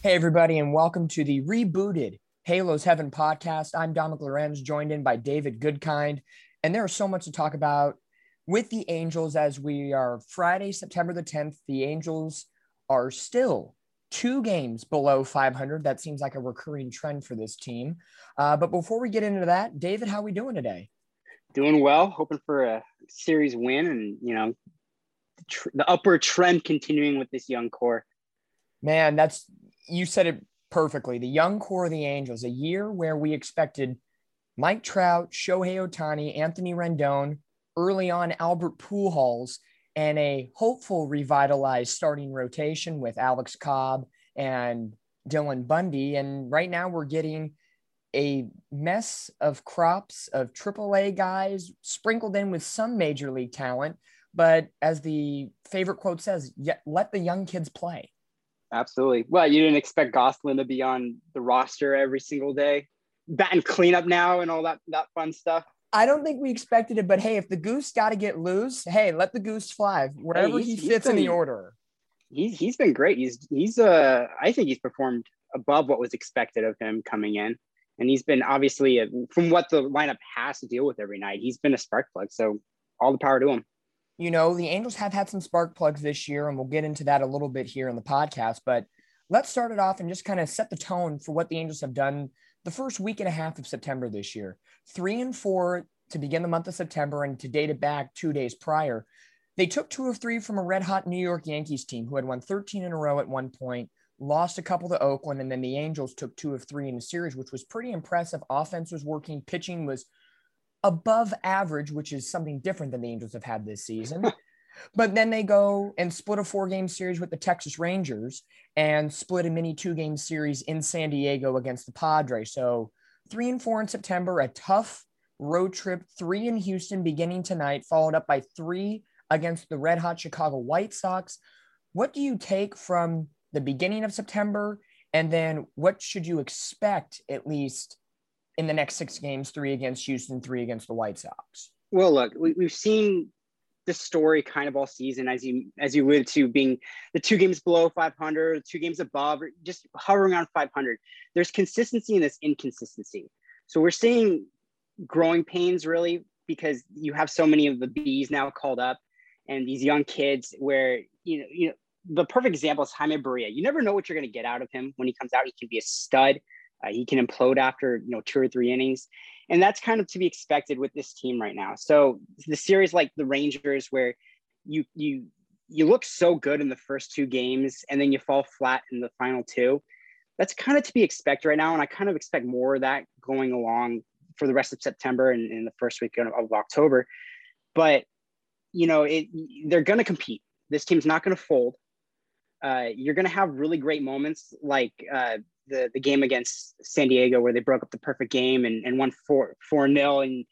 Hey, everybody, and welcome to the rebooted Halos Heaven podcast. I'm Dominic Lorenz, joined in by David Goodkind. And there is so much to talk about with the Angels as we are Friday, September the 10th. The Angels are still two games below 500. That seems like a recurring trend for this team. Uh, but before we get into that, David, how are we doing today? Doing well, hoping for a series win and, you know, tr- the upward trend continuing with this young core. Man, that's you said it perfectly. The young core of the Angels, a year where we expected Mike Trout, Shohei Ohtani, Anthony Rendon, early on Albert Pujols, and a hopeful revitalized starting rotation with Alex Cobb and Dylan Bundy. And right now we're getting a mess of crops of AAA guys sprinkled in with some major league talent. But as the favorite quote says, let the young kids play. Absolutely. Well, you didn't expect Gosselin to be on the roster every single day, batting cleanup now and all that that fun stuff. I don't think we expected it, but hey, if the goose got to get loose, hey, let the goose fly wherever hey, he fits been, in the order. He's he's been great. He's he's uh I think he's performed above what was expected of him coming in, and he's been obviously a, from what the lineup has to deal with every night. He's been a spark plug. So all the power to him you know, the Angels have had some spark plugs this year, and we'll get into that a little bit here in the podcast. But let's start it off and just kind of set the tone for what the Angels have done the first week and a half of September this year. Three and four to begin the month of September, and to date it back two days prior. They took two of three from a red hot New York Yankees team who had won 13 in a row at one point, lost a couple to Oakland, and then the Angels took two of three in the series, which was pretty impressive. Offense was working, pitching was above average, which is something different than the Angels have had this season. but then they go and split a four game series with the Texas Rangers and split a mini two game series in San Diego against the Padres. So three and four in September, a tough road trip, three in Houston beginning tonight, followed up by three against the red hot Chicago White Sox. What do you take from the beginning of September? And then what should you expect, at least in the next six games three against Houston, three against the White Sox? Well, look, we, we've seen this story kind of all season, as you as you alluded to, being the two games below 500, two games above, or just hovering around 500. There's consistency in this inconsistency. So we're seeing growing pains really because you have so many of the bees now called up, and these young kids where you know you know the perfect example is Jaime Barria. You never know what you're going to get out of him when he comes out. He can be a stud. Uh, he can implode after you know two or three innings, and that's kind of to be expected with this team right now. So the series like the Rangers, where you you you look so good in the first two games and then you fall flat in the final two, that's kind of to be expected right now, and I kind of expect more of that going along for the rest of September and in the first week of, of October. But you know, it they're going to compete. This team's not going to fold. Uh, you're going to have really great moments like uh, the the game against San Diego where they broke up the perfect game and, and won four four nil and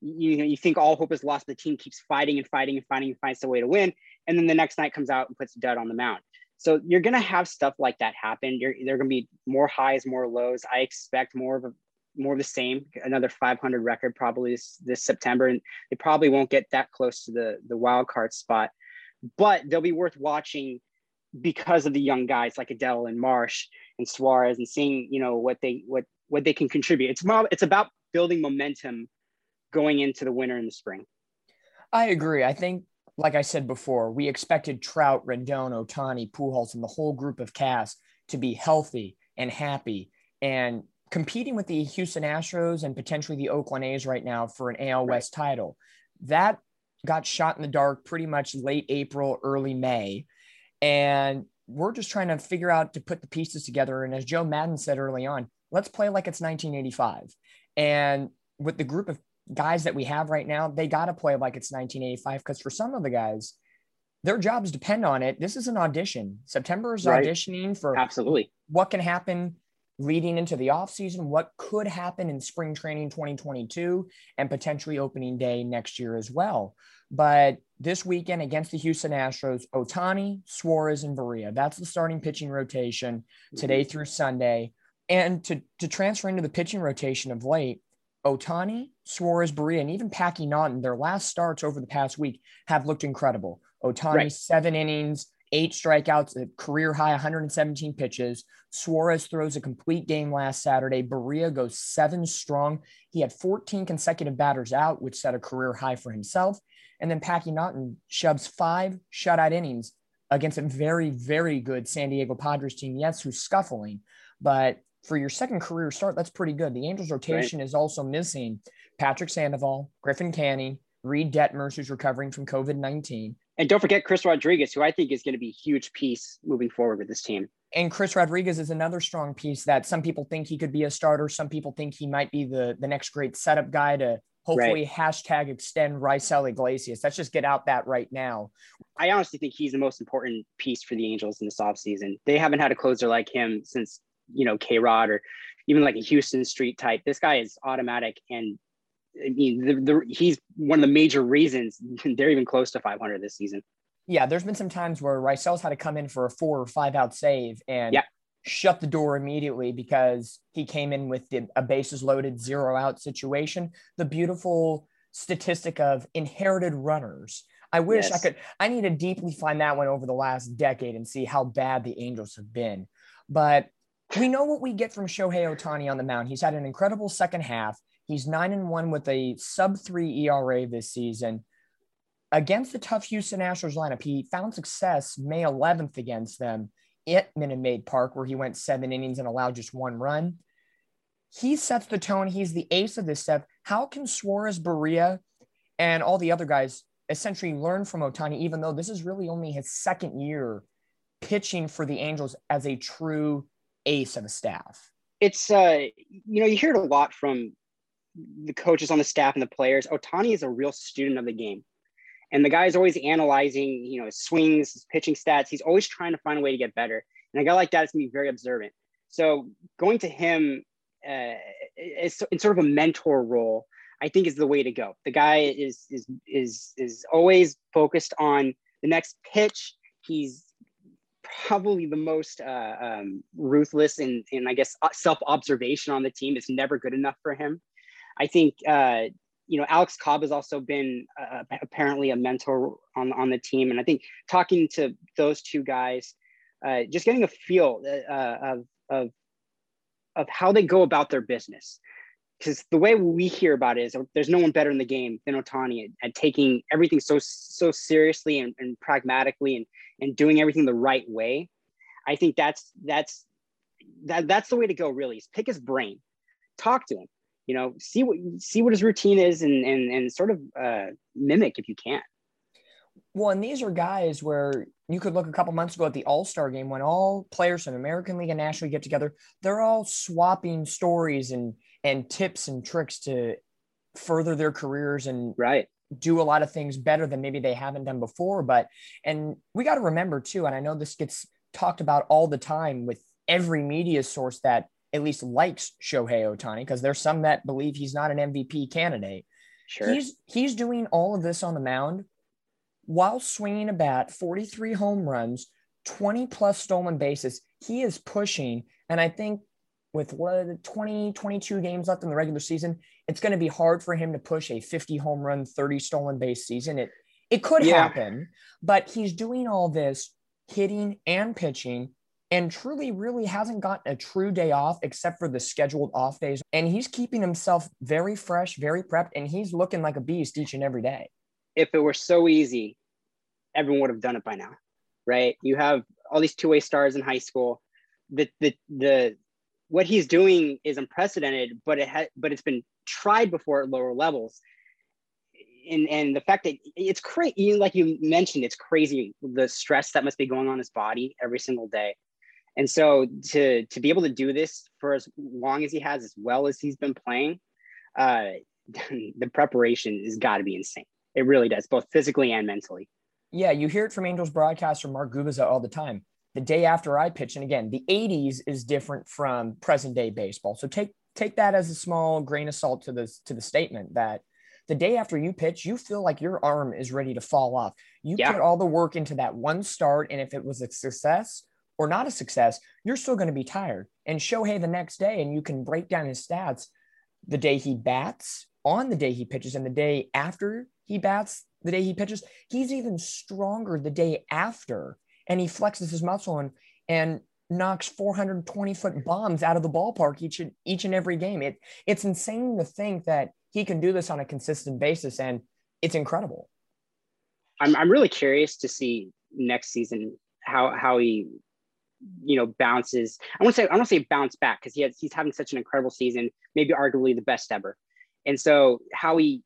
you you think all hope is lost. The team keeps fighting and fighting and fighting and finds a way to win, and then the next night comes out and puts dud on the mound. So you're gonna have stuff like that happen. You're there are gonna be more highs, more lows. I expect more of a more of the same. Another 500 record probably this, this September, and they probably won't get that close to the the wild card spot, but they'll be worth watching because of the young guys like Adell and Marsh and Suarez and seeing, you know, what they what what they can contribute. It's more it's about building momentum going into the winter and the spring. I agree. I think like I said before, we expected Trout, Rendon, Ohtani, Pujols, and the whole group of cast to be healthy and happy and competing with the Houston Astros and potentially the Oakland A's right now for an AL West right. title. That got shot in the dark pretty much late April, early May. And we're just trying to figure out to put the pieces together. And as Joe Maddon said early on, let's play like it's 1985. And with the group of guys that we have right now, they got to play like it's 1985 because for some of the guys, their jobs depend on it. This is an audition. September is right. auditioning for absolutely what can happen leading into the offseason, what could happen in spring training 2022 and potentially opening day next year as well. But this weekend against the Houston Astros, Ohtani, Suarez, and Barria. That's the starting pitching rotation today mm-hmm. through Sunday. And to, to transfer into the pitching rotation of late, Ohtani, Suarez, Barria, and even Packy Naughton, their last starts over the past week have looked incredible. Ohtani, right. seven innings, eight strikeouts, a career high 117 pitches. Suarez throws a complete game last Saturday. Barria goes seven strong. He had 14 consecutive batters out, which set a career high for himself. And then Packy Naughton shoves five shutout innings against a very, very good San Diego Padres team. Yes, who's scuffling, but for your second career start, that's pretty good. The Angels rotation right. is also missing Patrick Sandoval, Griffin Canning, Reid Detmers, who's recovering from COVID 19. And don't forget Chris Rodriguez, who I think is going to be a huge piece moving forward with this team. And Chris Rodriguez is another strong piece that some people think he could be a starter. Some people think he might be the, the next great setup guy to hopefully right. hashtag extend Raisel Iglesias. Let's just get out that right now. I honestly think he's the most important piece for the Angels in this offseason. They haven't had a closer like him since, you know, K Rod or even like a Huston Street type. This guy is automatic and I mean, the, the, he's one of the major reasons they're even close to 500 this season. Yeah, there's been some times where Raisel's had to come in for a four or five out save and yeah. shut the door immediately because he came in with the, a bases loaded zero out situation. The beautiful statistic of inherited runners. I wish yes. I could. I need to deeply find that one over the last decade and see how bad the Angels have been. But we know what we get from Shohei Ohtani on the mound. He's had an incredible second half. He's nine and one with a sub three ERA this season. Against the tough Houston Astros lineup, he found success May 11th against them at Minute Maid Park, where he went seven innings and allowed just one run. He sets the tone. He's the ace of this step. How can Suarez, Barria, and all the other guys essentially learn from Ohtani, even though this is really only his second year pitching for the Angels as a true ace of a staff? It's, uh, you know, you hear it a lot from the coaches on the staff and the players, Ohtani is a real student of the game. And the guy is always analyzing, you know, his swings, his pitching stats. He's always trying to find a way to get better. And a guy like that is going to be very observant. So going to him uh, in sort of a mentor role, I think is the way to go. The guy is is is is always focused on the next pitch. He's probably the most uh, um, ruthless and, and I guess self observation on the team. It's never good enough for him. I think uh, you know Alex Cobb has also been uh, apparently a mentor on on the team, and I think talking to those two guys, uh, just getting a feel uh, of of of how they go about their business. Because the way we hear about it is there's no one better in the game than Ohtani at, at taking everything so so seriously and, and pragmatically and and doing everything the right way. I think that's that's that that's the way to go. Really, is pick his brain, talk to him, you know see what see what his routine is and and, and sort of uh, mimic if you can. Well and these are guys where you could look a couple months ago at the all-star game when all players from american league and national league get together they're all swapping stories and and tips and tricks to further their careers and right. do a lot of things better than maybe they haven't done before. But and we got to remember too and i know this gets talked about all the time with every media source that at least likes Shohei Ohtani because there's some that believe he's not an MVP candidate. Sure. He's he's doing all of this on the mound while swinging a bat, 43 home runs, 20 plus stolen bases. He is pushing, and I think with what 20 22 games left in the regular season, it's going to be hard for him to push a 50 home run, 30 stolen base season. It it could yeah. happen, but he's doing all this hitting and pitching and truly really hasn't gotten a true day off except for the scheduled off days. And he's keeping himself very fresh, very prepped, and he's looking like a beast each and every day. If it were so easy, everyone would have done it by now, right? You have all these two-way stars in high school. The the the what he's doing is unprecedented, but it had but it's been tried before at lower levels. and and the fact that it's crazy, like you mentioned, it's crazy the stress that must be going on his body every single day. And so to to be able to do this for as long as he has, as well as he's been playing, uh, the preparation has got to be insane. It really does, both physically and mentally. Yeah, you hear it from Angels broadcaster Mark Gubicza all the time. The day after I pitch, and again, the 80s is different from present day baseball. So take take that as a small grain of salt to the to the statement that the day after you pitch, you feel like your arm is ready to fall off. You yeah. put all the work into that one start, and if it was a success or not a success, you're still going to be tired. And Shohei the next day, and you can break down his stats the day he bats, on the day he pitches, and the day after he bats, the day he pitches. He's even stronger the day after, and he flexes his muscle and and knocks 420 foot bombs out of the ballpark each and each and every game. It it's insane to think that he can do this on a consistent basis, and it's incredible. I'm I'm really curious to see next season how how he you know bounces. I want to say I want to say bounce back because he has he's having such an incredible season, maybe arguably the best ever. And so how he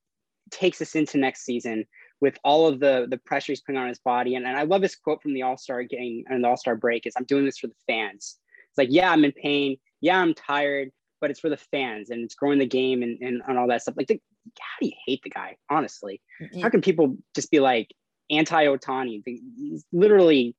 takes us into next season with all of the the pressure he's putting on his body. And, and I love this quote from the All Star game and the All Star break is I'm doing this for the fans. It's like, yeah, I'm in pain. Yeah, I'm tired, but it's for the fans and it's growing the game and, and, and all that stuff. Like, the, how do you hate the guy, honestly? How can people just be like anti Ohtani? He's literally,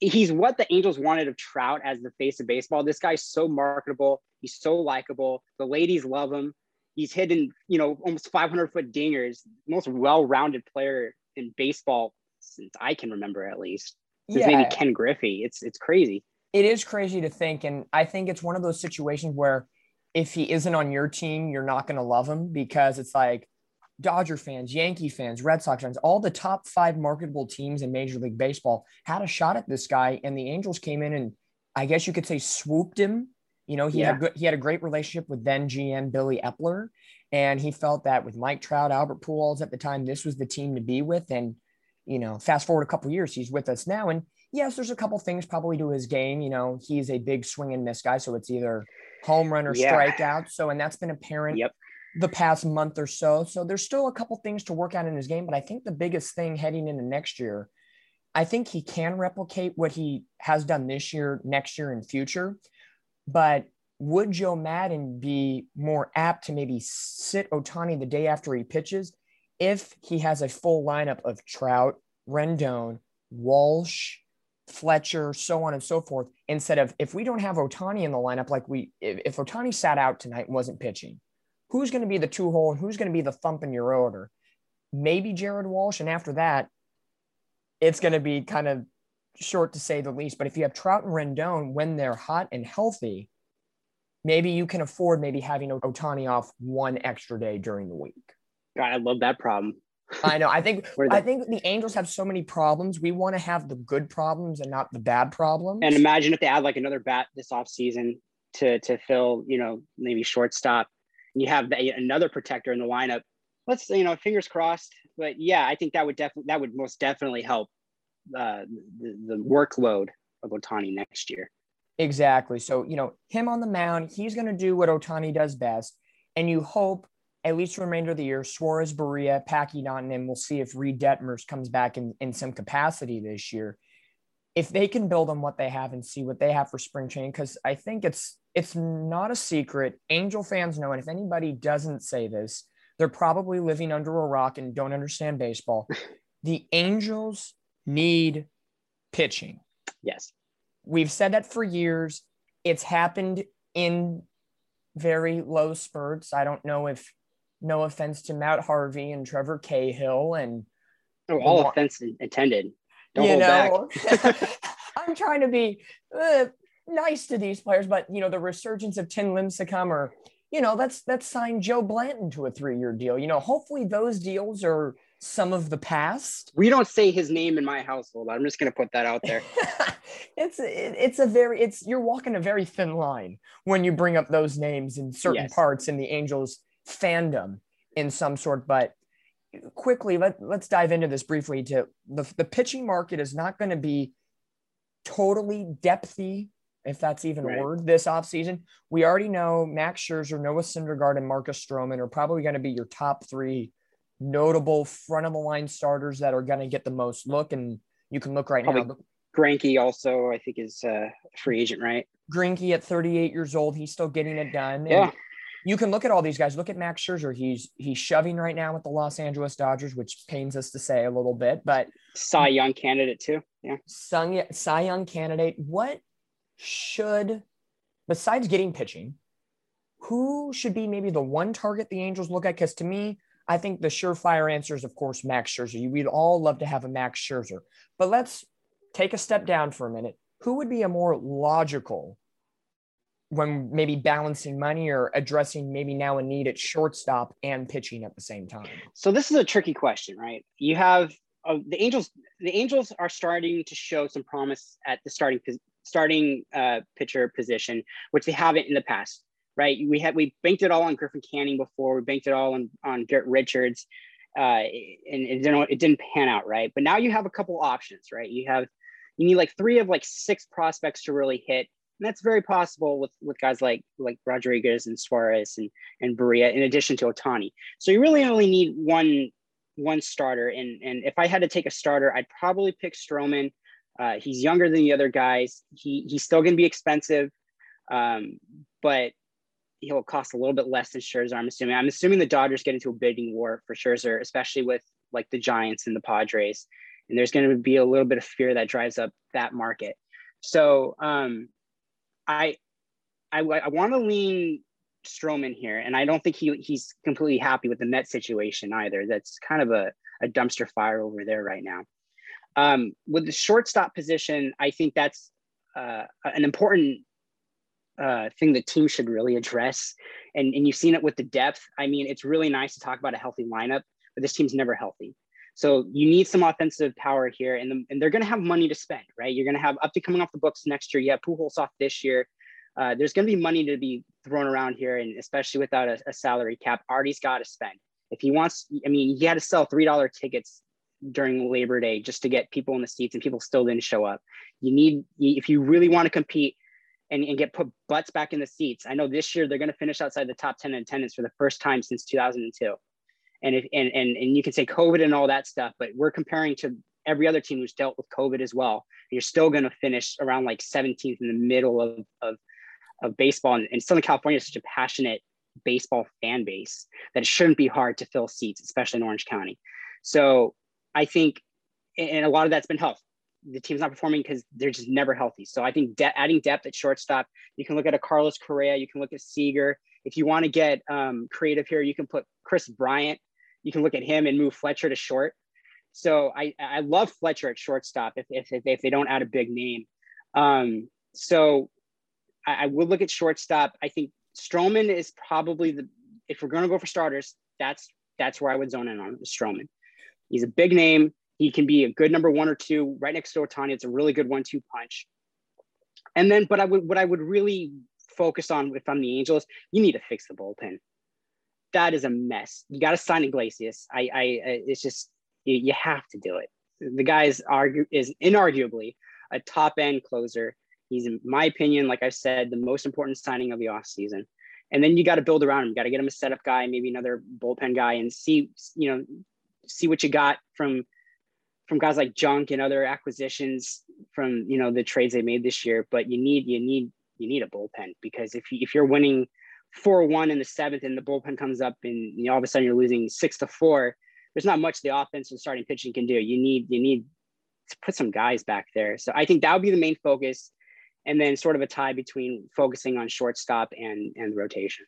he's what the Angels wanted of Trout as the face of baseball. This guy's so marketable. He's so likable. The ladies love him. He's hitting, you know, almost 500 foot dingers, most well-rounded player in baseball since I can remember, at least. Since yeah. maybe Ken Griffey. It's it's crazy. It is crazy to think, and I think it's one of those situations where if he isn't on your team, you're not going to love him because it's like Dodger fans, Yankee fans, Red Sox fans, all the top five marketable teams in Major League Baseball had a shot at this guy, and the Angels came in and I guess you could say swooped him you know, he yeah. had a good, he had a great relationship with then GM Billy Eppler, and he felt that with Mike Trout, Albert Pujols at the time, this was the team to be with. And you know, fast forward a couple years, he's with us now, and yes, there's a couple things probably to his game. You know, he's a big swing and miss guy, so it's either home run or yeah. strikeout. So, and that's been apparent. Yep. The past month or so. So there's still a couple things to work out in his game, but I think the biggest thing heading into next year, I think he can replicate what he has done this year, next year, and future. But would Joe Maddon be more apt to maybe sit Ohtani the day after he pitches if he has a full lineup of Trout, Rendon, Walsh, Fletcher, so on and so forth, instead of if we don't have Ohtani in the lineup, like we, if, if Ohtani sat out tonight and wasn't pitching, who's going to be the two hole and who's going to be the thump in your order? Maybe Jared Walsh. And after that, it's going to be kind of short to say the least. But if you have Trout and Rendon when they're hot and healthy, maybe you can afford maybe having Ohtani off one extra day during the week. God, I love that problem. I know. I think I think the Angels have so many problems. We want to have the good problems and not the bad problems. And imagine if they add like another bat this offseason to to fill, you know, maybe shortstop. You have the, another protector in the lineup. Let's you know, fingers crossed. But yeah, I think that would definitely that would most definitely help uh, the, the workload of Ohtani next year. Exactly. So, you know, him on the mound, he's going to do what Ohtani does best. And you hope, at least the remainder of the year, Suarez, Barria, Packy Naughton, and we'll see if Reid Detmers comes back in, in some capacity this year. If they can build on what they have and see what they have for spring training, because I think it's it's not a secret. Angel fans know, and if anybody doesn't say this, they're probably living under a rock and don't understand baseball. the Angels need pitching. Yes. We've said that for years. It's happened in very low spurts. I don't know if, no offense to Matt Harvey and Trevor Cahill and oh, all offense intended. Don't you know, I'm trying to be uh, nice to these players, but you know the resurgence of Tim Lincecum or you know that's that's let's Joe Blanton to a three year deal. You know, hopefully those deals are some of the past. We don't say his name in my household. I'm just going to put that out there. it's it's a very it's you're walking a very thin line when you bring up those names in certain yes. parts in the Angels fandom in some sort. But quickly, let let's dive into this briefly. To the the pitching market is not going to be totally depthy. If that's even right. a word, this offseason. We already know Max Scherzer, Noah Syndergaard, and Marcus Stroman are probably going to be your top three notable front of the line starters that are going to get the most look. And you can look right Probably now. Greinke also, I think, is uh, a free agent, right? Greinke at 38 years old, he's still getting it done. yeah. You can look at all these guys. Look at Max Scherzer. He's he's shoving right now with the Los Angeles Dodgers, which pains us to say a little bit, but Cy Young candidate too. Yeah. Cy, Cy Young candidate. What should, besides getting pitching, who should be maybe the one target the Angels look at? Because to me, I think the surefire answer is, of course, Max Scherzer. We'd all love to have a Max Scherzer, but let's take a step down for a minute. Who would be a more logical when maybe balancing money or addressing maybe now a need at shortstop and pitching at the same time? So this is a tricky question, right? You have uh, the Angels. The Angels are starting to show some promise at the starting starting uh, pitcher position, which they haven't in the past, right? We had we banked it all on Griffin Canning before. We banked it all on on Garrett Richards, uh, and it didn't it didn't pan out, right? But now you have a couple options, right? You have you need like three of like six prospects to really hit and that's very possible with with guys like like Rodriguez and Suarez and and Barria, in addition to Ohtani. So you really only need one one starter. And and if I had to take a starter, I'd probably pick Stroman. Uh, he's younger than the other guys. He he's still going to be expensive, um, but he'll cost a little bit less than Scherzer. I'm assuming. I'm assuming the Dodgers get into a bidding war for Scherzer, especially with like the Giants and the Padres. And there's going to be a little bit of fear that drives up that market. So um, I I, I want to lean Stroman here, and I don't think he he's completely happy with the Met situation either. That's kind of a, a dumpster fire over there right now. Um, with the shortstop position, I think that's uh, an important uh, thing the team should really address. And, and you've seen it with the depth. I mean, it's really nice to talk about a healthy lineup, but this team's never healthy. So you need some offensive power here, and, the, and they're going to have money to spend, right? You're going to have up to coming off the books next year. You have Pujols off this year. Uh, there's going to be money to be thrown around here, and especially without a, a salary cap, Arte's got to spend. If he wants, I mean, he had to sell three dollar tickets during Labor Day just to get people in the seats, and people still didn't show up. You need, if you really want to compete and, and get put butts back in the seats. I know this year they're going to finish outside the top ten in attendance for the first time since 2002 and if and and and you can say COVID and all that stuff, but we're comparing to every other team who's dealt with COVID as well. You're still going to finish around like 17th in the middle of of, of baseball, and, and Southern California is such a passionate baseball fan base that it shouldn't be hard to fill seats, especially in Orange County. So I think, and a lot of that's been health. The team's not performing because they're just never healthy. So I think de- adding depth at shortstop, you can look at a Carlos Correa, you can look at Seager. If you want to get um, creative here, you can put Kris Bryant you can look at him and move Fletcher to short. So I, I love Fletcher at shortstop if, if, if they don't add a big name. Um, so I, I would look at shortstop. I think Stroman is probably the, if we're going to go for starters, that's, that's where I would zone in on Stroman. He's a big name. He can be a good number one or two right next to Ohtani. It's a really good one-two punch. And then, but I would, what I would really focus on if I'm the Angels, you need to fix the bullpen that is a mess. You got to sign Iglesias. I, I, it's just you, you have to do it. The guy is argue is inarguably a top end closer. He's, in my opinion, like I said, the most important signing of the offseason. And then you got to build around him. You got to get him a setup guy, maybe another bullpen guy, and see, you know, see what you got from from guys like Junk and other acquisitions from you know the trades they made this year. But you need you need you need a bullpen because if you, if you're winning four one in the seventh and the bullpen comes up and you know all of a sudden you're losing six to four there's not much the offense and starting pitching can do. You need you need to put some guys back there. So i think that would be the main focus and then sort of a tie between focusing on shortstop and and rotation.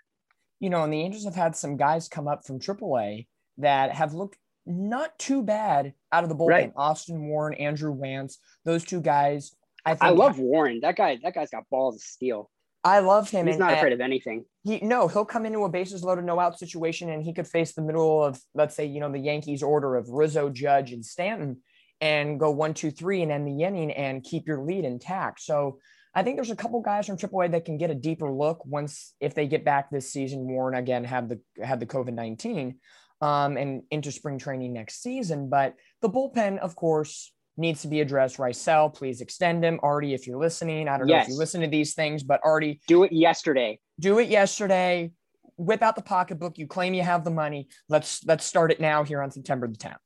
You know and the angels have had some guys come up from aaa that have looked not too bad out of the bullpen. Right. austin warren andrew wantz those two guys i think i love warren. That guy that guy's got balls of steel I love him. He's and, not afraid of anything. He no, he'll come into a bases loaded, no out situation, and he could face the middle of, let's say, you know, the Yankees order of Rizzo, Judge, and Stanton, and go one, two, three, and end the inning and keep your lead intact. So I think there's a couple guys from AAA that can get a deeper look once if they get back this season. Warren again had the had the COVID nineteen, um, and into spring training next season. But the bullpen, of course, needs to be addressed. Raisel, please extend him. Arte, if you're listening, I don't yes. know if you listen to these things, but Arte, do it yesterday. Do it yesterday. whip out the pocketbook. You claim you have the money. Let's let's start it now here on September the 10th.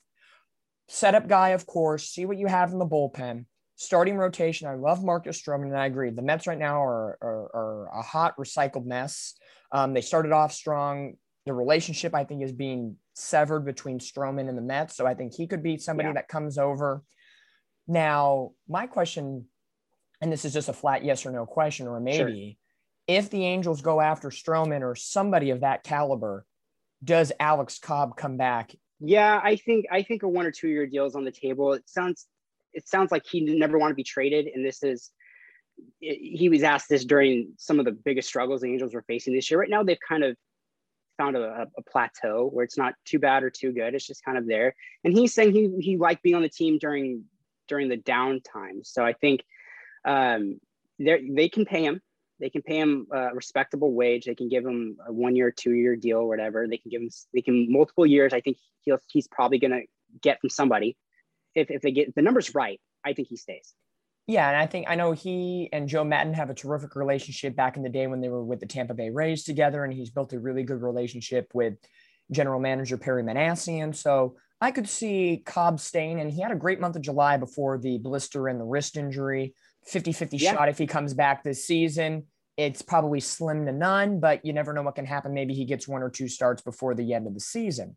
Setup guy, of course. See what you have in the bullpen. Starting rotation. I love Marcus Stroman, and I agree. The Mets right now are, are, are a hot recycled mess. Um, they started off strong. The relationship, I think, is being severed between Stroman and the Mets. So I think he could be somebody yeah. that comes over. Now, my question, and this is just a flat yes or no question, or maybe, sure. if the Angels go after Stroman or somebody of that caliber, does Alex Cobb come back? Yeah, I think I think a one or two year deal is on the table. It sounds it sounds like he never want to be traded, and this is he was asked this during some of the biggest struggles the Angels were facing this year. Right now, they've kind of found a, a, plateau where it's not too bad or too good. It's just kind of there. And he's saying he he liked being on the team during during the downtime. So I think um, they can pay him. They can pay him a respectable wage. They can give him a one year, two year deal, or whatever. They can give him they can multiple years. I think he'll he's probably gonna get from somebody. If if they get if the numbers right, I think he stays. Yeah, and I think I know he and Joe Maddon have a terrific relationship back in the day when they were with the Tampa Bay Rays together, and he's built a really good relationship with general manager Perry Minasian. So I could see Cobb staying, and he had a great month of July before the blister and the wrist injury. 50 50 yeah. shot if he comes back this season. It's probably slim to none, but you never know what can happen. Maybe he gets one or two starts before the end of the season.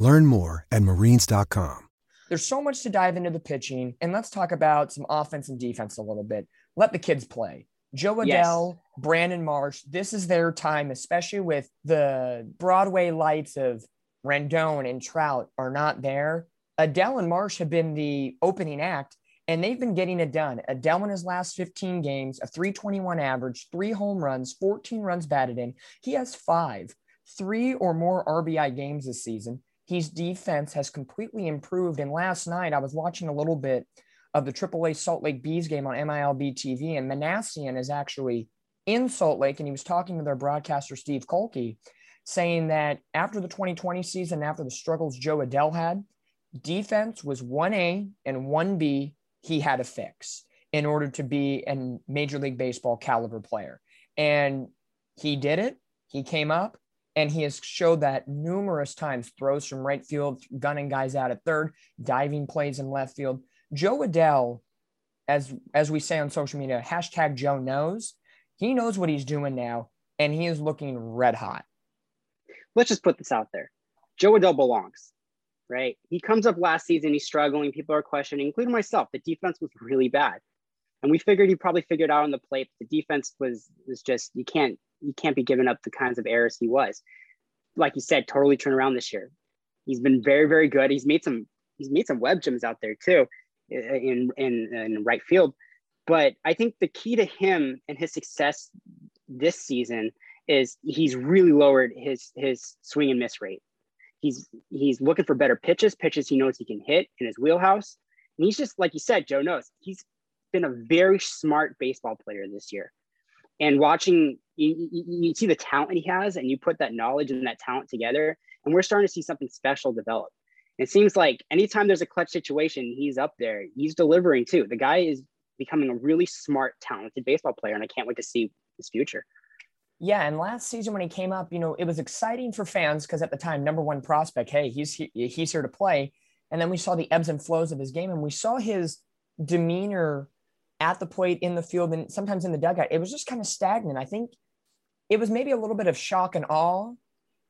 Learn more at marines.com. There's so much to dive into the pitching, and let's talk about some offense and defense a little bit. Let the kids play. Jo Adell, yes. Brandon Marsh, this is their time, especially with the Broadway lights of Rendon and Trout are not there. Adell and Marsh have been the opening act, and they've been getting it done. Adell in his last 15 games, a 321 average, three home runs, 14 runs batted in. He has five, three or more RBI games this season his defense has completely improved. And last night, I was watching a little bit of the AAA Salt Lake Bees game on MILB TV, and Minasian is actually in Salt Lake, and he was talking to their broadcaster, Steve Klauke, saying that after the 2020 season, after the struggles Jo Adell had, defense was 1A and 1B he had to fix in order to be a Major League Baseball caliber player. And he did it. He came up and he has showed that numerous times throws from right field, gunning guys out at third, diving plays in left field. Jo Adell, as as we say on social media, hashtag Joe knows. He knows what he's doing now, and he is looking red hot. Let's just put this out there. Jo Adell belongs, right? He comes up last season, he's struggling. People are questioning, including myself. The defense was really bad. And we figured he probably figured out on the plate. The defense was was just you can't you can't be giving up the kinds of errors he was. Like you said, totally turned around this year. He's been very, very good. He's made some he's made some web gems out there too in in, in right field. But I think the key to him and his success this season is he's really lowered his his swing and miss rate. He's he's looking for better pitches, pitches he knows he can hit in his wheelhouse. And he's just like you said, Joe knows he's been a very smart baseball player this year and watching you, you, see the talent he has and you put that knowledge and that talent together and we're starting to see something special develop. It seems like anytime there's a clutch situation he's up there. He's delivering too. The guy is becoming a really smart talented baseball player and i can't wait to see his future. Yeah, and last season when he came up, you know, it was exciting for fans because at the time, number one prospect, hey, he's he's here to play. And then we saw the ebbs and flows of his game, and we saw his demeanor at the plate, in the field, and sometimes in the dugout. It was just kind of stagnant. I think it was maybe a little bit of shock and awe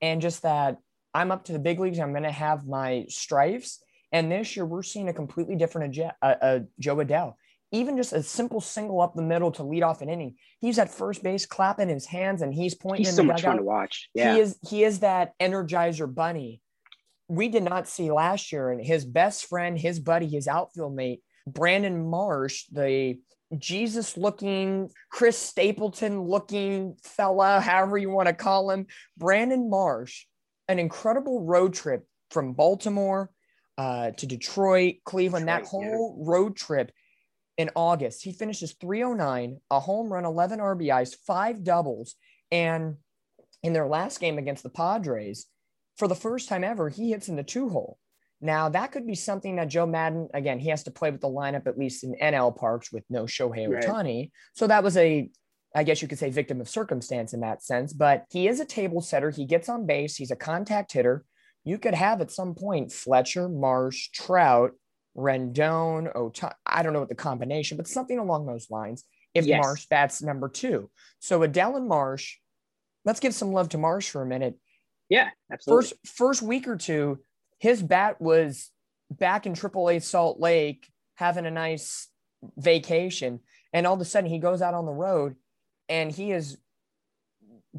and just that I'm up to the big leagues. I'm going to have my stripes. And this year, we're seeing a completely different uh, uh, Jo Adell. Even just a simple single up the middle to lead off an inning. He's at first base, clapping his hands, and he's pointing. He's so much fun to watch. Yeah, he is. He is that energizer bunny. We did not see last year, and his best friend, his buddy, his outfield mate, Brandon Marsh, the Jesus looking, Chris Stapleton looking fella, however you want to call him, Brandon Marsh, an incredible road trip from Baltimore uh, to Detroit, Cleveland, Detroit, that whole yeah. road trip in August. He finishes 309, a home run, 11 RBIs, five doubles. And in their last game against the Padres, for the first time ever, he hits in the two hole. Now, that could be something that Joe Maddon, again, he has to play with the lineup, at least in NL parks with no Shohei Ohtani. Right. So that was a, I guess you could say, victim of circumstance in that sense. But he is a table setter. He gets on base. He's a contact hitter you could have at some point Fletcher, Marsh, Trout, Rendon, Ota- I don't know what the combination, but something along those lines. If yes. Marsh bats number two, so Adell and Marsh, let's give some love to Marsh for a minute. Yeah, absolutely. First first week or two, his bat was back in AAA Salt Lake having a nice vacation, and all of a sudden he goes out on the road, and he is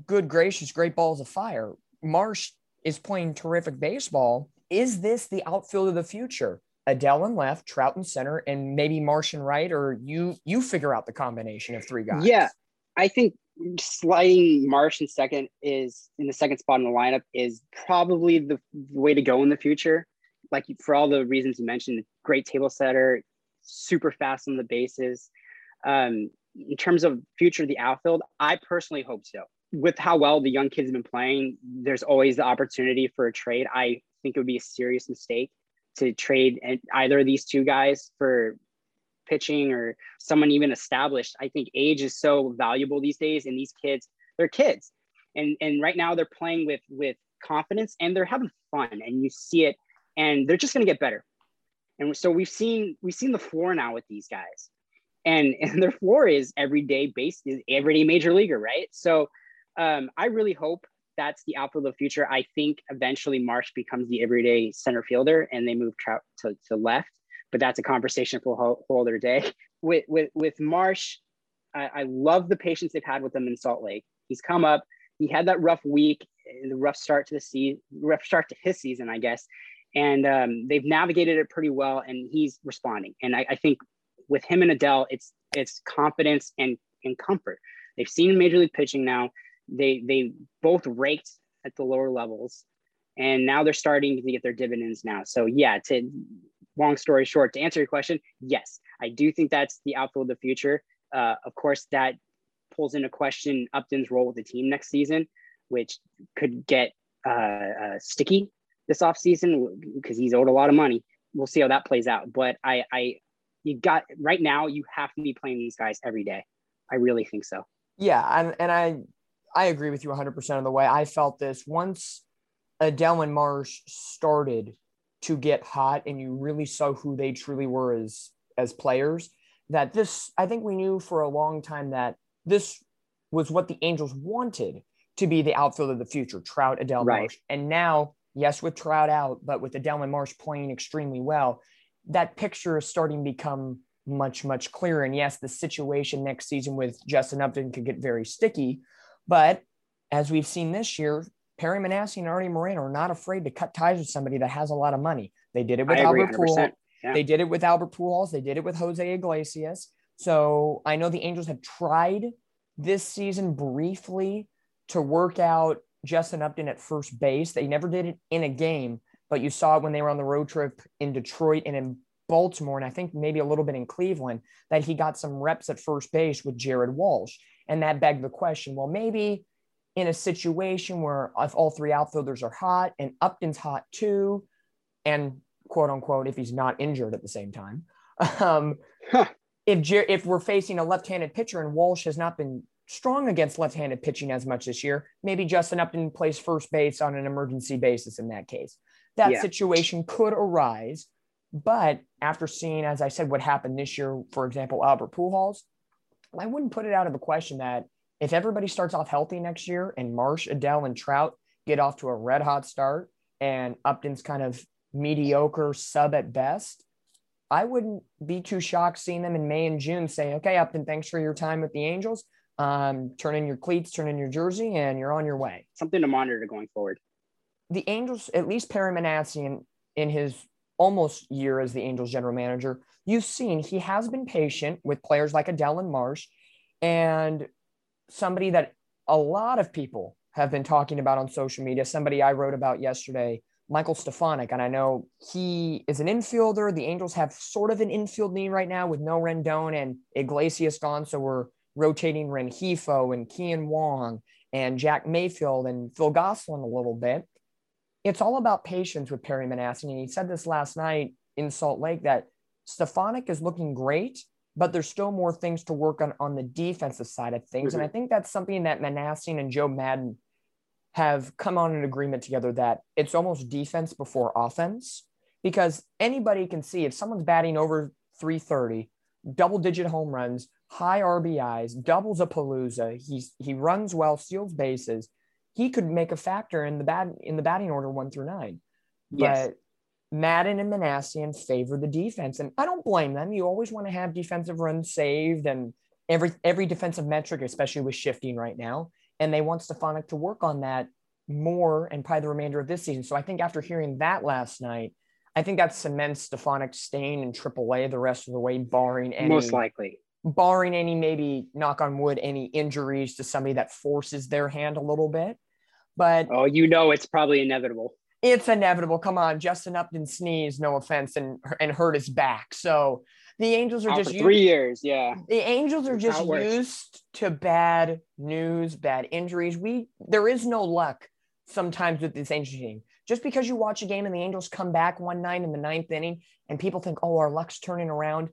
good gracious, great balls of fire. Marsh is playing terrific baseball. Is this the outfield of the future? Adell in left, Trout in center, and maybe Martian right, or you you figure out the combination of three guys. Yeah, I think sliding Marsh in second is in the second spot in the lineup is probably the, way to go in the future. Like for all the reasons you mentioned, great table setter, super fast on the bases. Um, in terms of future of the outfield, I personally hope so with how well the young kids have been playing, there's always the opportunity for a trade. I think it would be a serious mistake to trade either of these two guys for pitching or someone even established. I think age is so valuable these days, and these kids, they're kids, and and right now they're playing with with confidence and they're having fun, and you see it, and they're just going to get better. And so we've seen we've seen the floor now with these guys, and and their floor is everyday base, everyday major leaguer, right? So um, I really hope that's the outfield of the future. I think eventually Marsh becomes the everyday center fielder and they move Trout to, to left, but that's a conversation for a whole, whole other day. With, with, with Marsh, I, I love the patience they've had with him in Salt Lake. He's come up, he had that rough week, the rough start to the season, rough start to his season, I guess. And um, they've navigated it pretty well and he's responding. And I, I think with him and Adell, it's, it's confidence and, and comfort. They've seen major league pitching now they they both raked at the lower levels and now they're starting to get their dividends now so yeah to long story short to answer your question yes i do think that's the outfield of the future. Uh, of course that pulls into question upton's role with the team next season which could get uh, uh, sticky this offseason because he's owed a lot of money. We'll see how that plays out but i i you got right now you have to be playing these guys every day. I really think so. Yeah and, and i I agree with you 100% of the way. I felt this once Adell and Marsh started to get hot and you really saw who they truly were as as players that this I think we knew for a long time that this was what the Angels wanted to be the outfield of the future, Trout, Adell, right. Marsh. And now, yes, with Trout out, but with Adell and Marsh playing extremely well, that picture is starting to become much, much clearer. And yes, the situation next season with Justin Upton could get very sticky, but as we've seen this year, Perry Minasian and Arte Moreno are not afraid to cut ties with somebody that has a lot of money. They did it with Albert Pujols. Yeah. They did it with Albert Pujols. They did it with Jose Iglesias. So I know the Angels have tried this season briefly to work out Justin Upton at first base. They never did it in a game, but you saw it when they were on the road trip in Detroit and in Baltimore, and I think maybe a little bit in Cleveland, that he got some reps at first base with Jared Walsh. And that begged the question well, maybe in a situation where if all three outfielders are hot and Upton's hot too, and quote unquote, if he's not injured at the same time, um, huh. if, Jer- if we're facing a left handed pitcher and Walsh has not been strong against left handed pitching as much this year, maybe Justin Upton plays first base on an emergency basis in that case. That yeah. situation could arise. But after seeing, as I said, what happened this year, for example, Albert Pujols, I wouldn't put it out of the question that if everybody starts off healthy next year and Marsh, Adell, and Trout get off to a red hot start, and Upton's kind of mediocre sub at best, I wouldn't be too shocked seeing them in May and June say, okay, Upton, thanks for your time with the Angels. Um, turn in your cleats, turn in your jersey, and you're on your way. Something to monitor going forward. The Angels, at least Perry Minasian in his almost year as the Angels general manager, you've seen he has been patient with players like Adell and Marsh and somebody that a lot of people have been talking about on social media, somebody I wrote about yesterday, Michael Stefanic. And I know he is an infielder. The Angels have sort of an infield need right now with no Rendon and Iglesias gone. So we're rotating Rengifo and Kean Wong and Jack Mayfield and Phil Gosselin a little bit. It's all about patience with Perry Minasian. And he said this last night in Salt Lake that Stefanic is looking great, but there's still more things to work on on the defensive side of things. Mm-hmm. And I think that's something that Minasian and Joe Maddon have come on an agreement together that it's almost defense before offense because anybody can see if someone's batting over 330, double digit home runs, high RBIs, doubles a palooza, he's he runs well, steals bases, he could make a factor in the bat in the batting order one through nine. Yes. But Maddon and Minasian favor the defense, and I don't blame them. You always want to have defensive runs saved and every every defensive metric, especially with shifting right now. And they want Stefanic to work on that more and probably the remainder of this season. So I think after hearing that last night, I think that cements Stefanic staying in AAA the rest of the way, barring any most likely, barring any maybe knock on wood, any injuries to somebody that forces their hand a little bit. But oh, you know, it's probably inevitable it's inevitable. Come on, Justin Upton sneezed, no offense, and and hurt his back. So the Angels are Out just three used, years. Yeah, the Angels are just used to bad news, bad injuries. We there is no luck sometimes with this Angels team. Just because you watch a game and the Angels come back one night in the ninth inning, and people think, "Oh, our luck's turning around."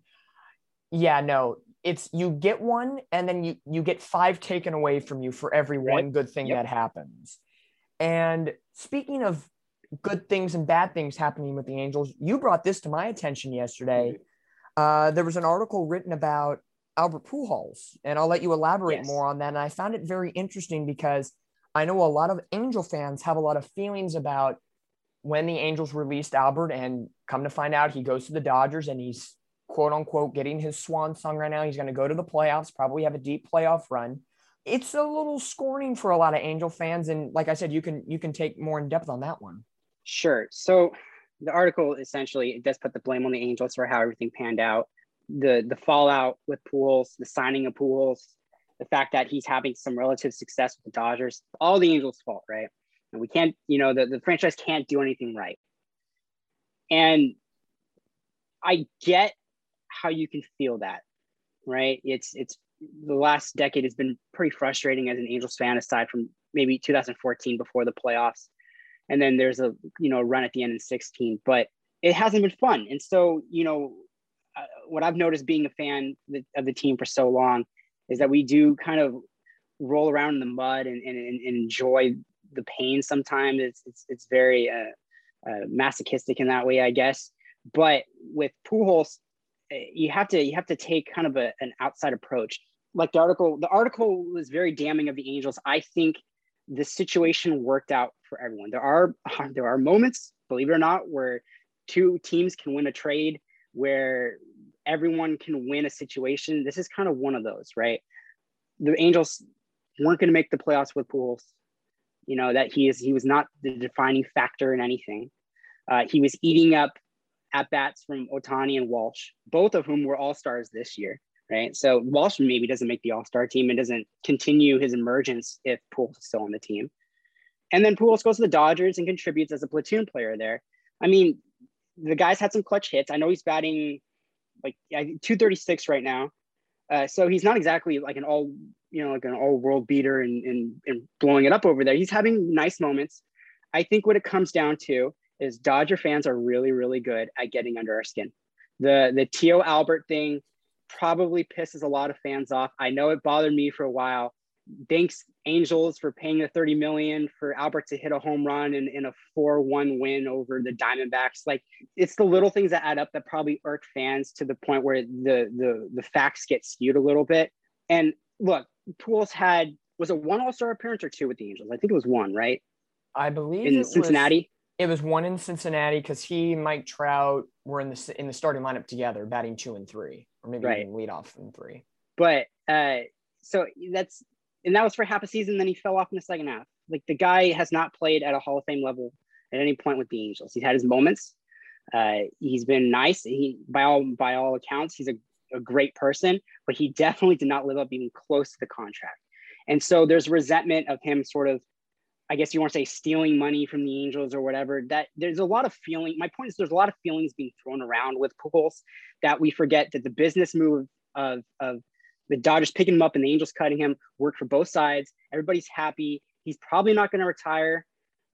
Yeah, no, it's you get one, and then you you get five taken away from you for every right. one good thing yep. that happens. And speaking of good things and bad things happening with the Angels. You brought this to my attention yesterday. Uh, there was an article written about Albert Pujols, and I'll let you elaborate yes. more on that. And I found it very interesting because I know a lot of Angel fans have a lot of feelings about when the Angels released Albert, and come to find out, he goes to the Dodgers and he's quote unquote getting his swan song right now. He's going to go to the playoffs, probably have a deep playoff run. It's a little scorning for a lot of Angel fans, and like I said, you can you can take more in depth on that one. Sure. So the article essentially it does put the blame on the Angels for how everything panned out. The the fallout with Pujols, the signing of Pujols, the fact that he's having some relative success with the Dodgers, all the Angels' fault, right? And we can't, you know, the, the franchise can't do anything right. And I get how you can feel that, right? It's it's the last decade has been pretty frustrating as an Angels fan, aside from maybe 2014 before the playoffs and then there's a you know run at the end in 16 but it hasn't been fun. And so you know uh, what i've noticed being a fan of the team for so long is that we do kind of roll around in the mud and, and, and enjoy the pain sometimes. It's it's, it's very uh, uh, masochistic in that way i guess. But with Pujols, eh, you have to you have to take kind of a, an outside approach. Like the article the article was very damning of the angels. I think the situation worked out for everyone. There are there are moments, believe it or not, where two teams can win a trade, where everyone can win a situation. This is kind of one of those, right? The Angels weren't going to make the playoffs with Pujols. You know that he is he was not the defining factor in anything. Uh, he was eating up at bats from Ohtani and Walsh, both of whom were all stars this year right? So Walsh maybe doesn't make the All Star team and doesn't continue his emergence if Pujols is still on the team. And then Pujols goes to the Dodgers and contributes as a platoon player there. I mean, the guy's had some clutch hits. I know he's batting like 236 right now. Uh, so he's not exactly like an all, you know, like an all world beater and, and, and blowing it up over there. He's having nice moments. I think what it comes down to is Dodger fans are really, really good at getting under our skin. The the Tio Albert thing probably pisses a lot of fans off. I know it bothered me for a while. Thanks Angels for paying the 30 million for Albert to hit a home run in, in a 4-1 win over the Diamondbacks. Like it's the little things that add up that probably irk fans to the point where the the the facts get skewed a little bit. And look, Pujols had was a one All-Star appearance or two with the Angels. I think it was one, right? I believe in Cincinnati. It was one in Cincinnati because he and Mike Trout were in the in the starting lineup together, batting two and three, or maybe right. even lead off in three. But uh, so that's and that was for half a season. Then he fell off in the second half. Like the guy has not played at a Hall of Fame level at any point with the Angels. He's had his moments. Uh, he's been nice. He by all by all accounts, he's a, a great person, but he definitely did not live up even close to the contract. And so there's resentment of him sort of, I guess you want to say stealing money from the Angels or whatever. That there's a lot of feeling. My point is there's a lot of feelings being thrown around with Pujols that we forget that the business move of of the Dodgers picking him up and the Angels cutting him worked for both sides. Everybody's happy. He's probably not going to retire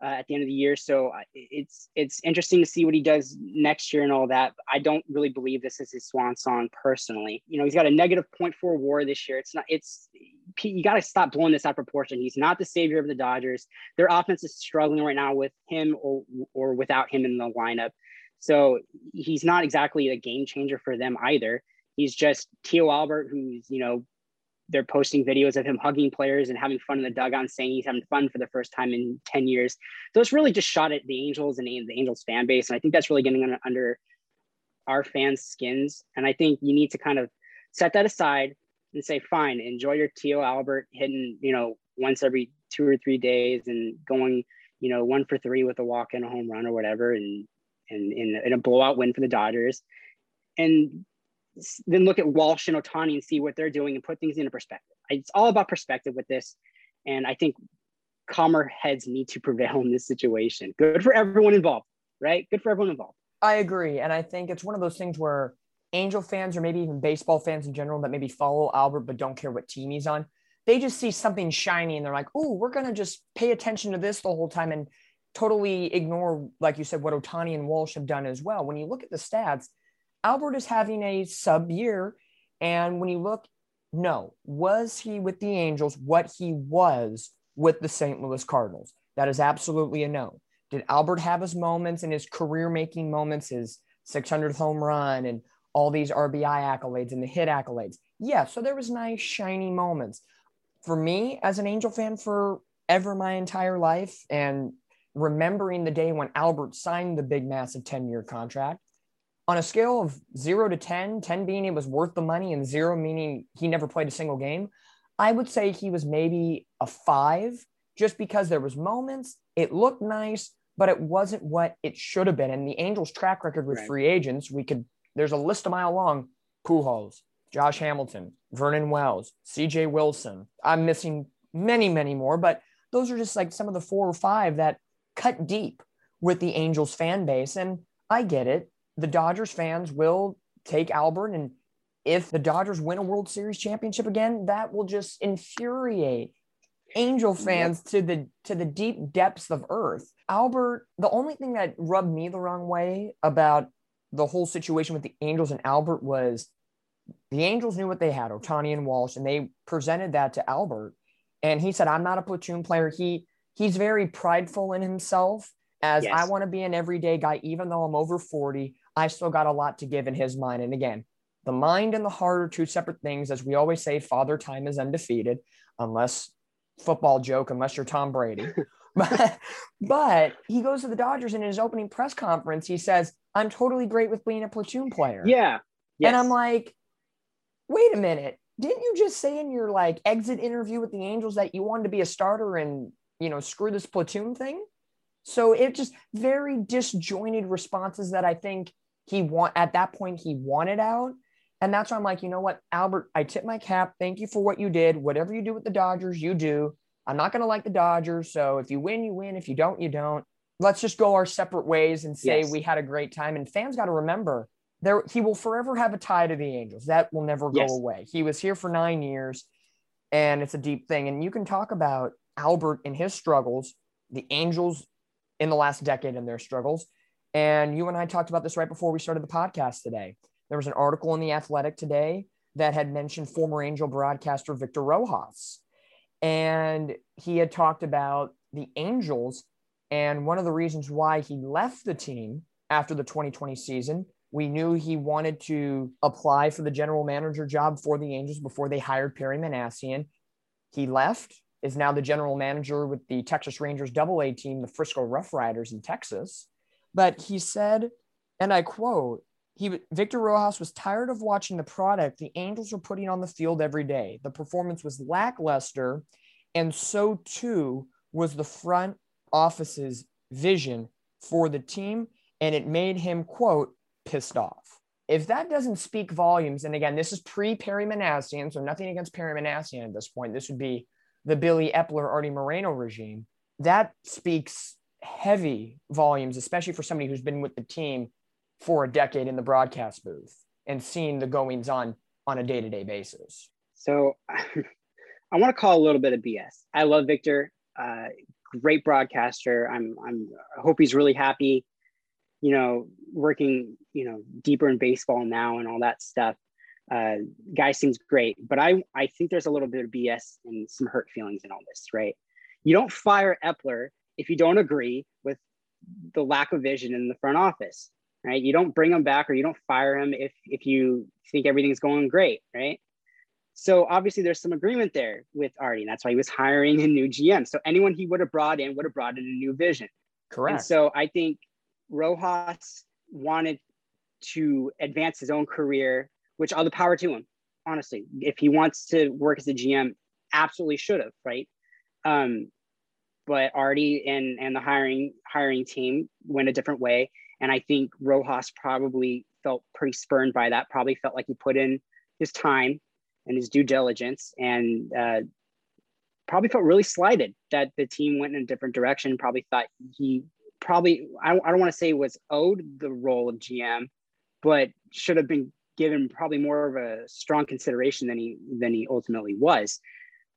uh, at the end of the year. So it's it's interesting to see what he does next year and all that. I don't really believe this is his swan song personally. You know, he's got a negative 0.4 WAR this year. It's not. It's you got to stop blowing this out of proportion. He's not the savior of the Dodgers. Their offense is struggling right now with him or or without him in the lineup. So he's not exactly a game changer for them either. He's just Tio Albert, who's you know they're posting videos of him hugging players and having fun in the dugout saying he's having fun for the first time in 10 years. So it's really just shot at the Angels and the Angels fan base. And I think that's really getting under our fans' skins. And I think you need to kind of set that aside and say, fine, enjoy your Tio Albert hitting, you know, once every two or three days and going, you know, one for three with a walk and a home run or whatever. And, and in a blowout win for the Dodgers. And then look at Walsh and Ohtani and see what they're doing and put things into perspective. It's all about perspective with this. And I think calmer heads need to prevail in this situation. Good for everyone involved, right? Good for everyone involved. I agree. And I think it's one of those things where Angel fans or maybe even baseball fans in general that maybe follow Albert but don't care what team he's on, they just see something shiny and they're like, oh, we're going to just pay attention to this the whole time and totally ignore, like you said, what Ohtani and Walsh have done as well. When you look at the stats, Albert is having a sub year. And when you look, no, was he with the Angels what he was with the St. Louis Cardinals? That is absolutely a no. Did Albert have his moments and his career making moments, his 600th home run and all these RBI accolades and the hit accolades? Yeah, so there was nice, shiny moments. For me, as an Angel fan forever my entire life, and remembering the day when Albert signed the big, massive 10 year contract, on a scale of zero to 10, 10 being it was worth the money and zero meaning he never played a single game, I would say he was maybe a five just because there was moments, it looked nice, but it wasn't what it should have been. And the Angels track record with right. free agents, we could, there's a list a mile long, Pujols, Josh Hamilton, Vernon Wells, CJ Wilson. I'm missing many, many more, but those are just like some of the four or five that cut deep with the Angels fan base. And I get it the Dodgers fans will take Albert. And if the Dodgers win a World Series championship again, that will just infuriate Angel fans to the to the deep depths of earth. Albert, the only thing that rubbed me the wrong way about the whole situation with the Angels and Albert was the Angels knew what they had, Ohtani and Walsh, and they presented that to Albert. And he said, I'm not a platoon player. He he's very prideful in himself as yes. I want to be an everyday guy, even though I'm over 40. I still got a lot to give in his mind. And again, the mind and the heart are two separate things. As we always say, father time is undefeated, unless football joke, unless you're Tom Brady. but, but he goes to the Dodgers and in his opening press conference, he says, I'm totally great with being a platoon player. Yeah. Yes. And I'm like, wait a minute. Didn't you just say in your like exit interview with the Angels that you wanted to be a starter and, you know, screw this platoon thing? So it just very disjointed responses that I think he want at that point he wanted out. And that's why I'm like, you know what, Albert, I tip my cap. Thank you for what you did. Whatever you do with the Dodgers, you do. I'm not going to like the Dodgers. So if you win, you win. If you don't, you don't. Let's just go our separate ways and say yes. we had a great time. And fans got to remember there he will forever have a tie to the Angels. That will never go yes. away. He was here for nine years and it's a deep thing. And you can talk about Albert and his struggles, the Angels in the last decade and their struggles. And you and I talked about this right before we started the podcast today. There was an article in The Athletic today that had mentioned former Angel broadcaster Victor Rojas. And he had talked about the Angels. And one of the reasons why he left the team after the 2020 season, we knew he wanted to apply for the general manager job for the Angels before they hired Perry Minasian. He left is now the general manager with the Texas Rangers double A team, the Frisco Rough Riders in Texas. But he said, and I quote, he Victor Rojas was tired of watching the product the Angels were putting on the field every day. The performance was lackluster, and so too was the front office's vision for the team, and it made him quote pissed off. If that doesn't speak volumes, and again, this is pre Perry Minasian, so nothing against Perry Minasian at this point. This would be the Billy Eppler, Arte Moreno regime. That speaks heavy volumes, especially for somebody who's been with the team for a decade in the broadcast booth and seen the goings on on a day to day basis. So I want to call a little bit of BS. I love Victor, uh, great broadcaster. I'm, I'm, I hope he's really happy, you know, working, you know, deeper in baseball now and all that stuff. Uh, guy seems great, but I, I think there's a little bit of BS and some hurt feelings in all this, right? You don't fire Eppler if you don't agree with the lack of vision in the front office, right? You don't bring him back or you don't fire him if if you think everything's going great, right? So obviously there's some agreement there with Arte, And that's why he was hiring a new GM. So anyone he would have brought in would have brought in a new vision. Correct. And so I think Rojas wanted to advance his own career, which all the power to him, honestly. If he wants to work as a GM, absolutely should have, right? Um, but Arte and and the hiring hiring team went a different way. And I think Rojas probably felt pretty spurned by that, probably felt like he put in his time and his due diligence and uh, probably felt really slighted that the team went in a different direction. Probably thought he probably, I, I don't want to say was owed the role of GM, but should have been given probably more of a strong consideration than he than he ultimately was.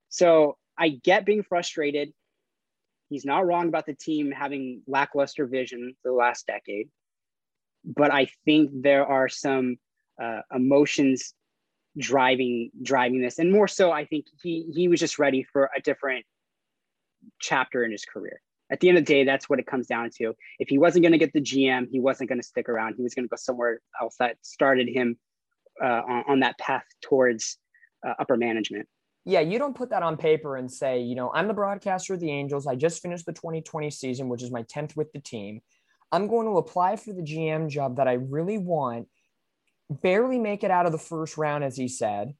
So I get being frustrated. He's not wrong about the team having lackluster vision for the last decade, but I think there are some uh, emotions driving driving this, and more so, I think he he was just ready for a different chapter in his career. At the end of the day, that's what it comes down to. If he wasn't going to get the GM, he wasn't going to stick around. He was going to go somewhere else that started him uh, on, on, that path towards uh, upper management. Yeah, you don't put that on paper and say, you know, I'm the broadcaster of the Angels. I just finished the 2020 season, which is my 10th with the team. I'm going to apply for the GM job that I really want, barely make it out of the first round, as he said.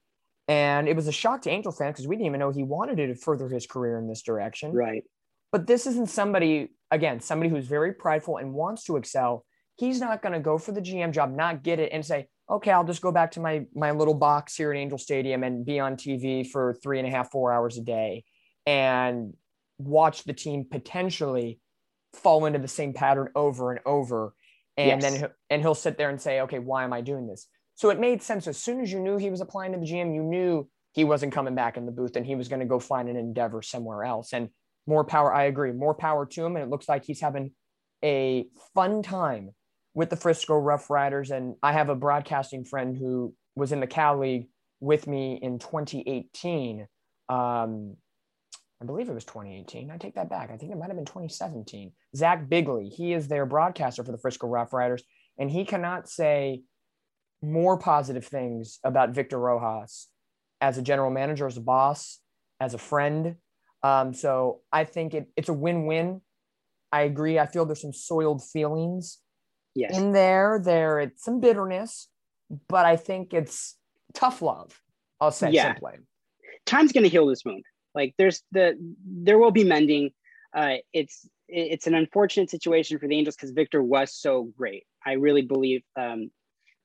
And it was a shock to Angel fans because we didn't even know he wanted to further his career in this direction. Right. But this isn't somebody, again, somebody who's very prideful and wants to excel. He's not going to go for the GM job, not get it, and say, okay, I'll just go back to my my little box here at Angel Stadium and be on TV for three and a half, four hours a day and watch the team potentially fall into the same pattern over and over. And yes. then and he'll sit there and say, okay, why am I doing this? So it made sense. As soon as you knew he was applying to the GM, you knew he wasn't coming back in the booth and he was going to go find an endeavor somewhere else. And more power. I agree. More power to him. And it looks like he's having a fun time with the Frisco Rough Riders. And I have a broadcasting friend who was in the Cal League with me in 2018. Um, I believe it was 2018. I take that back. I think it might have been 2017. Zach Bigley, he is their broadcaster for the Frisco Rough Riders, and he cannot say more positive things about Victor Rojas as a general manager, as a boss, as a friend. Um, so I think it, it's a win-win. I agree. I feel there's some soiled feelings yes. in there. There, it's some bitterness, but I think it's tough love. I'll say yeah. simply. Time's going to heal this wound. Like there's the there will be mending. Uh, it's it's an unfortunate situation for the Angels because Victor was so great. I really believe um,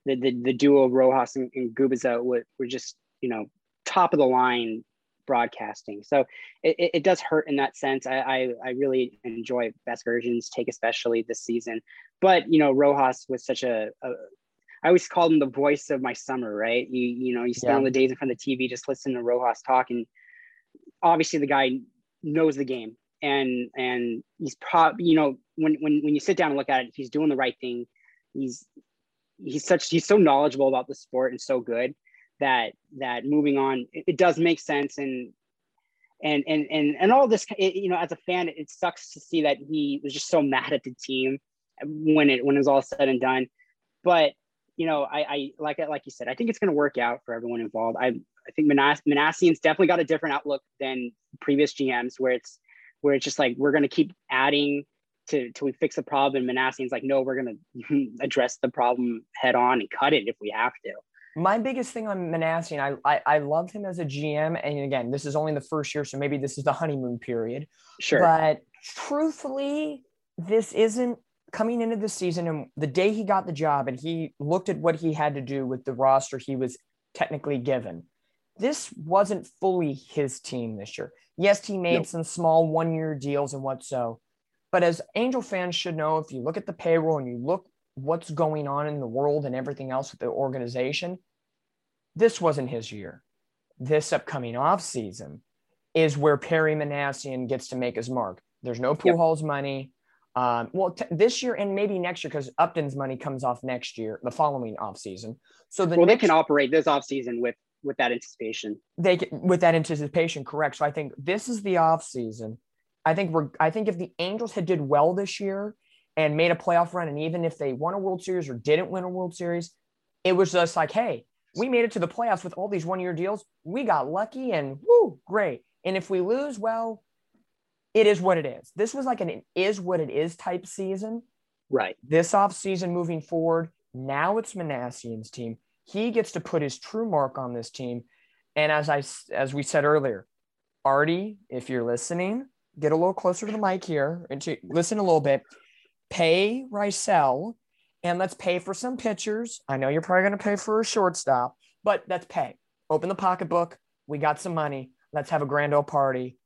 the, the the duo Rojas and, and Gubicza were, were just you know top of the line broadcasting. So it, it does hurt in that sense. I, I, I really enjoy Vasgersian's take especially this season, but you know Rojas was such a, a I always called him the voice of my summer, right? You you know you spend yeah. all the days in front of the TV just listening to Rojas talk, and obviously the guy knows the game, and and he's probably you know when when when you sit down and look at it, he's doing the right thing. He's he's such he's so knowledgeable about the sport and so good that that moving on it, it does make sense and and and and and all this it, you know as a fan it, it sucks to see that he was just so mad at the team when it when it was all said and done but you know, I, I like it, like you said, I think it's going to work out for everyone involved. I, I think Manass- Minasian's definitely got a different outlook than previous GMs, where it's where it's just like we're going to keep adding to till we fix the problem. And Minasian's like, no, we're going to address the problem head on and cut it if we have to. My biggest thing on Minasian, I, I I love him as a GM, and again, this is only the first year, so maybe this is the honeymoon period. Sure, but truthfully, this isn't coming into the season and the day he got the job and he looked at what he had to do with the roster he was technically given. This wasn't fully his team this year. Yes, he made nope. some small one year deals and what so. But as Angel fans should know, if you look at the payroll and you look what's going on in the world and everything else with the organization, this wasn't his year. This upcoming off season is where Perry Minasian gets to make his mark. There's no Pujols yep. money. Um, well, t- this year and maybe next year because Upton's money comes off next year, the following off season. So the well, they can operate this off season with with that anticipation. They can, with that anticipation, correct. So I think this is the off season. I think we're. I think if the Angels had did well this year and made a playoff run, and even if they won a World Series or didn't win a World Series, it was just like, hey, we made it to the playoffs with all these one year deals. We got lucky, and woo, great. And if we lose, well, it is what it is. This was like an it is what it is type season. Right. This off season moving forward, now it's Minasian's team. He gets to put his true mark on this team. And as I as we said earlier, Arte, if you're listening, get a little closer to the mic here and to listen a little bit. Pay Raisel and let's pay for some pitchers. I know you're probably going to pay for a shortstop, but let's pay. Open the pocketbook. We got some money. Let's have a grand old party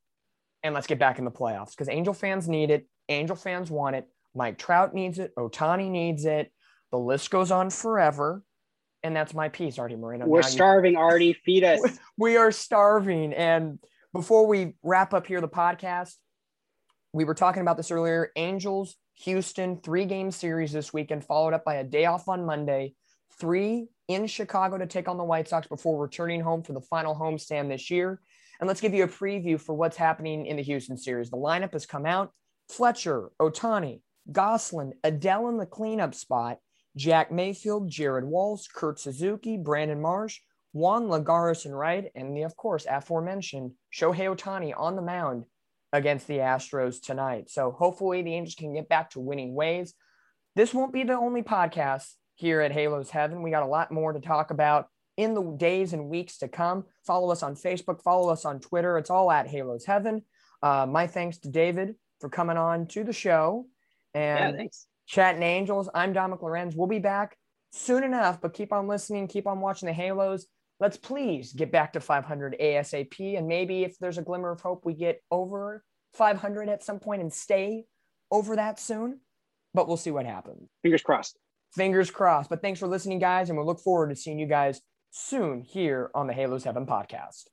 and let's get back in the playoffs because Angel fans need it. Angel fans want it. Mike Trout needs it. Ohtani needs it. The list goes on forever. And that's my piece, Arte Moreno. We're now starving, you- Arte. Feed us. we are starving. And before we wrap up here the podcast, we were talking about this earlier. Angels, Houston, three game series this weekend, followed up by a day off on Monday. Three in Chicago to take on the White Sox before returning home for the final homestand this year. And let's give you a preview for what's happening in the Houston series. The lineup has come out Fletcher, Ohtani, Gosselin, Adell in the cleanup spot, Jack Mayfield, Jared Walsh, Kurt Suzuki, Brandon Marsh, Juan Lagares and Wright, and the, of course, aforementioned Shohei Ohtani on the mound against the Astros tonight. So hopefully the Angels can get back to winning ways. This won't be the only podcast here at Halos Heaven. We got a lot more to talk about in the days and weeks to come. Follow us on Facebook, follow us on Twitter. It's all at Halos Heaven. Uh, my thanks to David for coming on to the show and yeah, chatting angels. I'm Dominic Lorenz. We'll be back soon enough, but keep on listening, keep on watching the Halos. Let's please get back to 500 ASAP. And maybe if there's a glimmer of hope, we get over 500 at some point and stay over that soon. But we'll see what happens. Fingers crossed. Fingers crossed. But thanks for listening, guys. And we'll look forward to seeing you guys soon here on the Halos Heaven podcast.